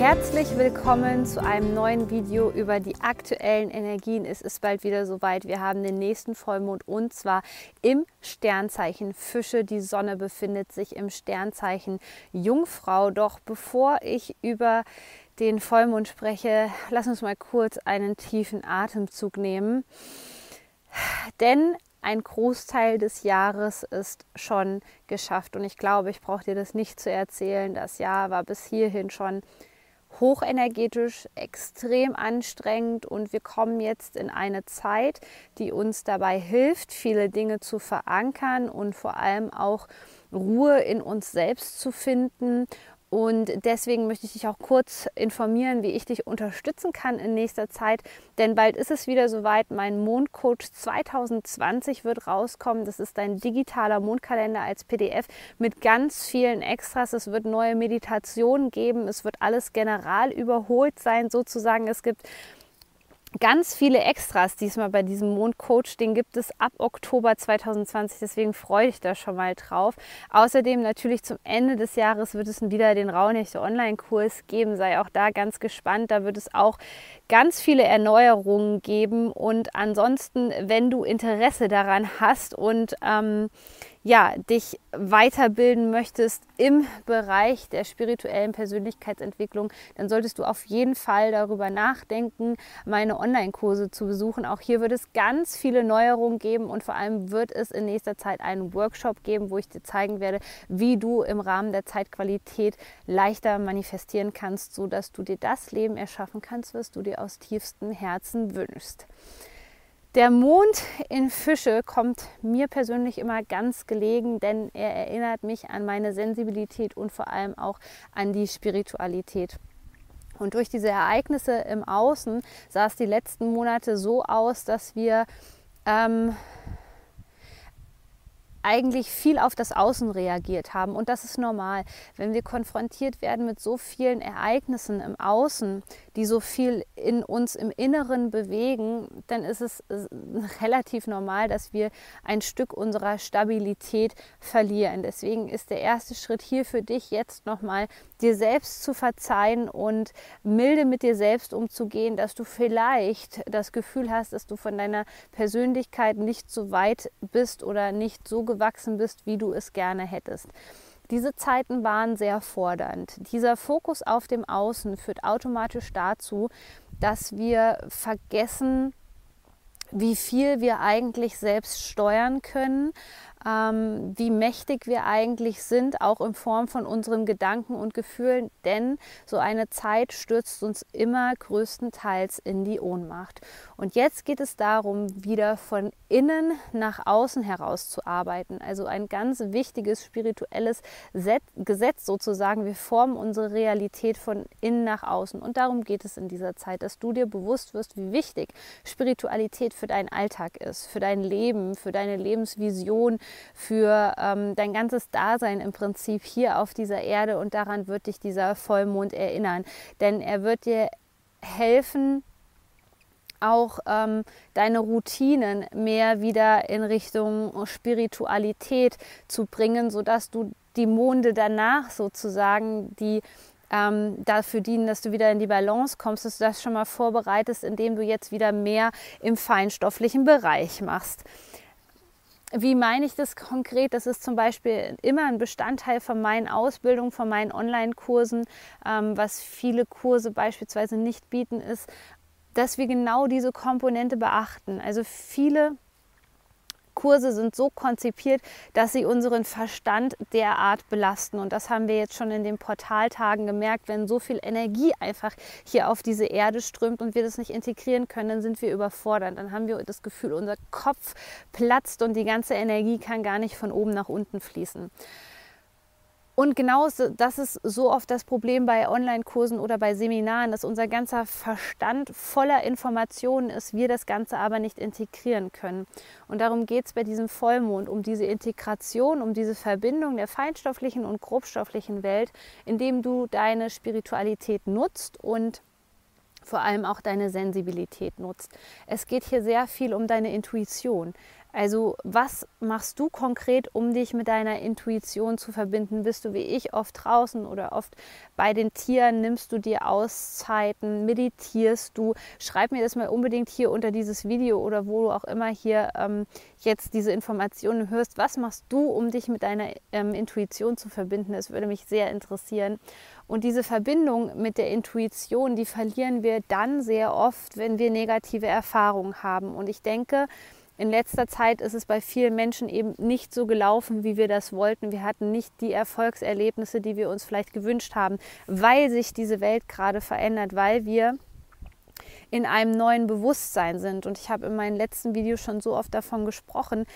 Herzlich willkommen zu einem neuen Video über die aktuellen Energien. Es ist bald wieder soweit. Wir haben den nächsten Vollmond und zwar im Sternzeichen Fische. Die Sonne befindet sich im Sternzeichen Jungfrau. Doch bevor ich über den Vollmond spreche, lass uns mal kurz einen tiefen Atemzug nehmen. Denn ein Großteil des Jahres ist schon geschafft und ich glaube, ich brauche dir das nicht zu erzählen. Das Jahr war bis hierhin schon hochenergetisch, extrem anstrengend und wir kommen jetzt in eine Zeit, die uns dabei hilft, viele Dinge zu verankern und vor allem auch Ruhe in uns selbst zu finden und deswegen möchte ich dich auch kurz informieren, wie ich dich unterstützen kann in nächster Zeit. Denn bald ist es wieder soweit. Mein Mondcoach 2020 wird rauskommen. Das ist ein digitaler Mondkalender als PDF mit ganz vielen Extras. Es wird neue Meditationen geben. Es wird alles general überholt sein, sozusagen. Es gibt ganz viele Extras diesmal bei diesem Mondcoach. Den gibt es ab Oktober 2020, deswegen freue ich da schon mal drauf. Außerdem natürlich zum Ende des Jahres wird es wieder den Raunächte Online-Kurs geben. Sei auch da ganz gespannt. Da wird es auch ganz viele Erneuerungen geben. Und ansonsten, wenn du Interesse daran hast und ähm, ja, dich weiterbilden möchtest im Bereich der spirituellen Persönlichkeitsentwicklung, dann solltest du auf jeden Fall darüber nachdenken, meine Online-Kurse zu besuchen. Auch hier wird es ganz viele Neuerungen geben und vor allem wird es in nächster Zeit einen Workshop geben, wo ich dir zeigen werde, wie du im Rahmen der Zeitqualität leichter manifestieren kannst, sodass du dir das Leben erschaffen kannst, was du dir aus tiefstem Herzen wünschst. Der Mond in Fische kommt mir persönlich immer ganz gelegen, denn er erinnert mich an meine Sensibilität und vor allem auch an die Spiritualität. Und durch diese Ereignisse im Außen sah es die letzten Monate so aus, dass wir ähm, eigentlich viel auf das Außen reagiert haben. Und das ist normal. Wenn wir konfrontiert werden mit so vielen Ereignissen im Außen, die so viel in uns im Inneren bewegen, dann ist es relativ normal, dass wir ein Stück unserer Stabilität verlieren. Deswegen ist der erste Schritt hier für dich jetzt nochmal, dir selbst zu verzeihen und milde mit dir selbst umzugehen, dass du vielleicht das Gefühl hast, dass du von deiner Persönlichkeit nicht so weit bist oder nicht so gewachsen bist, wie du es gerne hättest. Diese Zeiten waren sehr fordernd. Dieser Fokus auf dem Außen führt automatisch dazu, dass wir vergessen, wie viel wir eigentlich selbst steuern können, ähm, wie mächtig wir eigentlich sind, auch in Form von unseren Gedanken und Gefühlen, denn so eine Zeit stürzt uns immer größtenteils in die Ohnmacht. Und jetzt geht es darum, wieder von innen nach außen heraus zu arbeiten. Also ein ganz wichtiges spirituelles Gesetz sozusagen. Wir formen unsere Realität von innen nach außen. Und darum geht es in dieser Zeit, dass du dir bewusst wirst, wie wichtig Spiritualität für deinen Alltag ist, für dein Leben, für deine Lebensvision, für ähm, dein ganzes Dasein im Prinzip hier auf dieser Erde und daran wird dich dieser Vollmond erinnern. Denn er wird dir helfen, auch ähm, deine Routinen mehr wieder in Richtung Spiritualität zu bringen, sodass du die Monde danach sozusagen, die ähm, dafür dienen, dass du wieder in die Balance kommst, dass du das schon mal vorbereitest, indem du jetzt wieder mehr im feinstofflichen Bereich machst. Wie meine ich das konkret? Das ist zum Beispiel immer ein Bestandteil von meinen Ausbildungen, von meinen Online-Kursen. Ähm, was viele Kurse beispielsweise nicht bieten, ist, dass wir genau diese Komponente beachten. Also viele Kurse sind so konzipiert, dass sie unseren Verstand derart belasten. Und das haben wir jetzt schon in den Portaltagen gemerkt. Wenn so viel Energie einfach hier auf diese Erde strömt und wir das nicht integrieren können, dann sind wir überfordert. Dann haben wir das Gefühl, unser Kopf platzt und die ganze Energie kann gar nicht von oben nach unten fließen. Und genau das ist so oft das Problem bei Online-Kursen oder bei Seminaren, dass unser ganzer Verstand voller Informationen ist, wir das Ganze aber nicht integrieren können. Und darum geht es bei diesem Vollmond, um diese Integration, um diese Verbindung der feinstofflichen und grobstofflichen Welt, indem du deine Spiritualität nutzt und vor allem auch deine Sensibilität nutzt. Es geht hier sehr viel um deine Intuition. Also was machst du konkret, um dich mit deiner Intuition zu verbinden? Bist du wie ich oft draußen oder oft bei den Tieren? Nimmst du dir Auszeiten? Meditierst du? Schreib mir das mal unbedingt hier unter dieses Video oder wo du auch immer hier ähm, jetzt diese Informationen hörst. Was machst du, um dich mit deiner ähm, Intuition zu verbinden? Das würde mich sehr interessieren. Und diese Verbindung mit der Intuition, die verlieren wir dann sehr oft, wenn wir negative Erfahrungen haben. Und ich denke, in letzter Zeit ist es bei vielen Menschen eben nicht so gelaufen, wie wir das wollten. Wir hatten nicht die Erfolgserlebnisse, die wir uns vielleicht gewünscht haben, weil sich diese Welt gerade verändert, weil wir in einem neuen Bewusstsein sind. Und ich habe in meinen letzten Videos schon so oft davon gesprochen,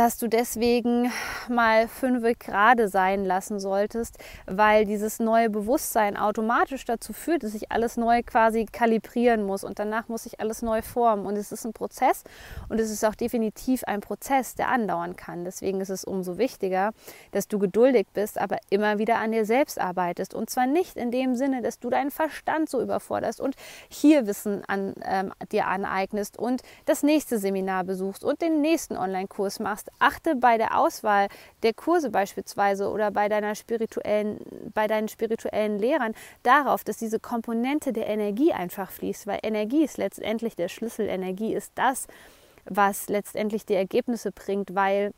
dass du deswegen mal fünf gerade sein lassen solltest, weil dieses neue Bewusstsein automatisch dazu führt, dass sich alles neu quasi kalibrieren muss und danach muss sich alles neu formen. Und es ist ein Prozess und es ist auch definitiv ein Prozess, der andauern kann. Deswegen ist es umso wichtiger, dass du geduldig bist, aber immer wieder an dir selbst arbeitest. Und zwar nicht in dem Sinne, dass du deinen Verstand so überforderst und hier Wissen an, ähm, dir aneignest und das nächste Seminar besuchst und den nächsten Online-Kurs machst, achte bei der Auswahl der Kurse beispielsweise oder bei, deiner spirituellen, bei deinen spirituellen Lehrern darauf, dass diese Komponente der Energie einfach fließt, weil Energie ist letztendlich der Schlüssel. Energie ist das, was letztendlich die Ergebnisse bringt, weil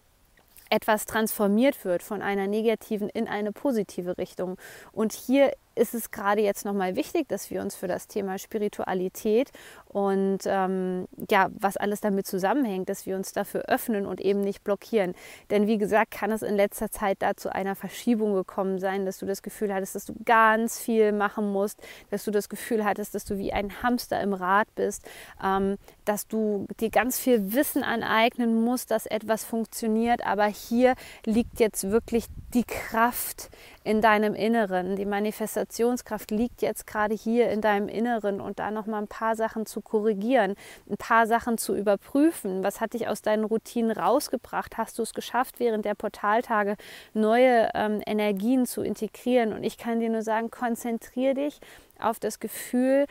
etwas transformiert wird von einer negativen in eine positive Richtung. Und hier ist es gerade jetzt nochmal wichtig, dass wir uns für das Thema Spiritualität und ähm, ja, was alles damit zusammenhängt, dass wir uns dafür öffnen und eben nicht blockieren. Denn wie gesagt, kann es in letzter Zeit da zu einer Verschiebung gekommen sein, dass du das Gefühl hattest, dass du ganz viel machen musst, dass du das Gefühl hattest, dass du wie ein Hamster im Rad bist, ähm, dass du dir ganz viel Wissen aneignen musst, dass etwas funktioniert. Aber hier liegt jetzt wirklich die Kraft in deinem Inneren. Die Manifestationskraft liegt jetzt gerade hier in deinem Inneren und da noch mal ein paar Sachen zu korrigieren, ein paar Sachen zu überprüfen. Was hat dich aus deinen Routinen rausgebracht? Hast du es geschafft, während der Portaltage neue ähm, Energien zu integrieren? Und ich kann dir nur sagen, konzentriere dich auf das Gefühl,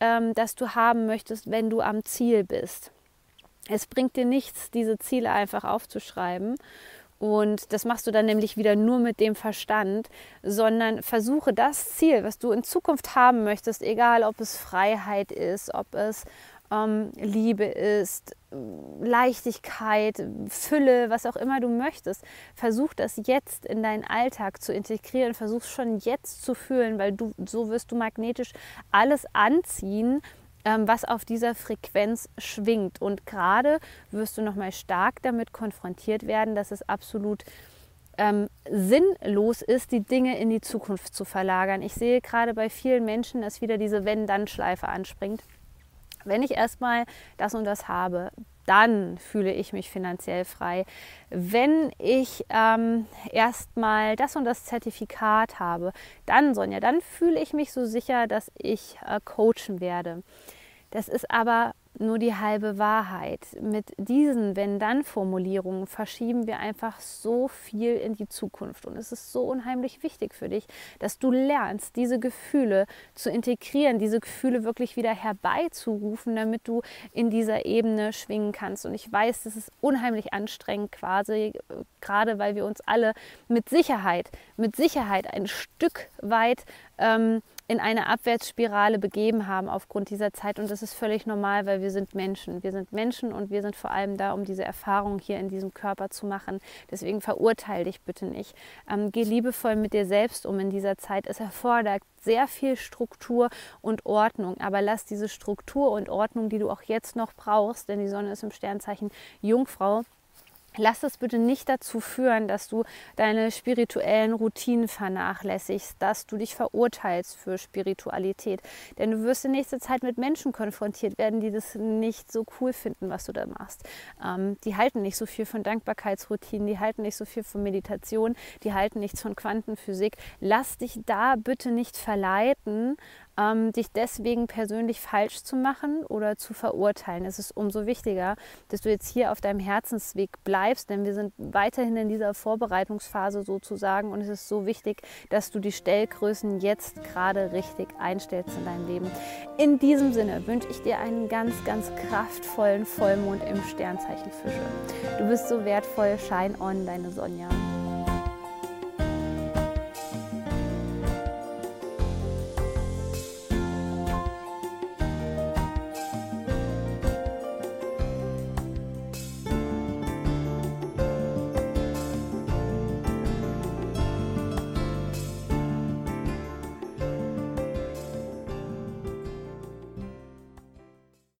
ähm, das du haben möchtest, wenn du am Ziel bist. Es bringt dir nichts, diese Ziele einfach aufzuschreiben und das machst du dann nämlich wieder nur mit dem Verstand, sondern versuche das Ziel, was du in Zukunft haben möchtest, egal ob es Freiheit ist, ob es ähm, Liebe ist, Leichtigkeit, Fülle, was auch immer du möchtest. Versuch das jetzt in deinen Alltag zu integrieren, versuch schon jetzt zu fühlen, weil du so wirst du magnetisch alles anziehen, was auf dieser Frequenz schwingt. Und gerade wirst du nochmal stark damit konfrontiert werden, dass es absolut ähm, sinnlos ist, die Dinge in die Zukunft zu verlagern. Ich sehe gerade bei vielen Menschen, dass wieder diese Wenn-Dann-Schleife anspringt. Wenn ich erstmal das und das habe, dann fühle ich mich finanziell frei. Wenn ich ähm, erstmal das und das Zertifikat habe, dann, Sonja, dann fühle ich mich so sicher, dass ich äh, coachen werde. Das ist aber nur die halbe Wahrheit. Mit diesen Wenn-Dann-Formulierungen verschieben wir einfach so viel in die Zukunft. Und es ist so unheimlich wichtig für dich, dass du lernst, diese Gefühle zu integrieren, diese Gefühle wirklich wieder herbeizurufen, damit du in dieser Ebene schwingen kannst. Und ich weiß, das ist unheimlich anstrengend quasi, gerade weil wir uns alle mit Sicherheit, mit Sicherheit ein Stück weit ähm, in eine Abwärtsspirale begeben haben aufgrund dieser Zeit. Und das ist völlig normal, weil wir sind Menschen. Wir sind Menschen und wir sind vor allem da, um diese Erfahrung hier in diesem Körper zu machen. Deswegen verurteile dich bitte nicht. Ähm, geh liebevoll mit dir selbst um in dieser Zeit. Es erfordert sehr viel Struktur und Ordnung. Aber lass diese Struktur und Ordnung, die du auch jetzt noch brauchst, denn die Sonne ist im Sternzeichen Jungfrau, Lass es bitte nicht dazu führen, dass du deine spirituellen Routinen vernachlässigst, dass du dich verurteilst für Spiritualität. Denn du wirst in nächster Zeit mit Menschen konfrontiert werden, die das nicht so cool finden, was du da machst. Ähm, die halten nicht so viel von Dankbarkeitsroutinen, die halten nicht so viel von Meditation, die halten nichts von Quantenphysik. Lass dich da bitte nicht verleiten, ähm, dich deswegen persönlich falsch zu machen oder zu verurteilen. Es ist umso wichtiger, dass du jetzt hier auf deinem Herzensweg bleibst, denn wir sind weiterhin in dieser Vorbereitungsphase sozusagen und es ist so wichtig, dass du die Stellgrößen jetzt gerade richtig einstellst in deinem Leben. In diesem Sinne wünsche ich dir einen ganz, ganz kraftvollen Vollmond im Sternzeichen Fische. Du bist so wertvoll. Shine on, deine Sonja.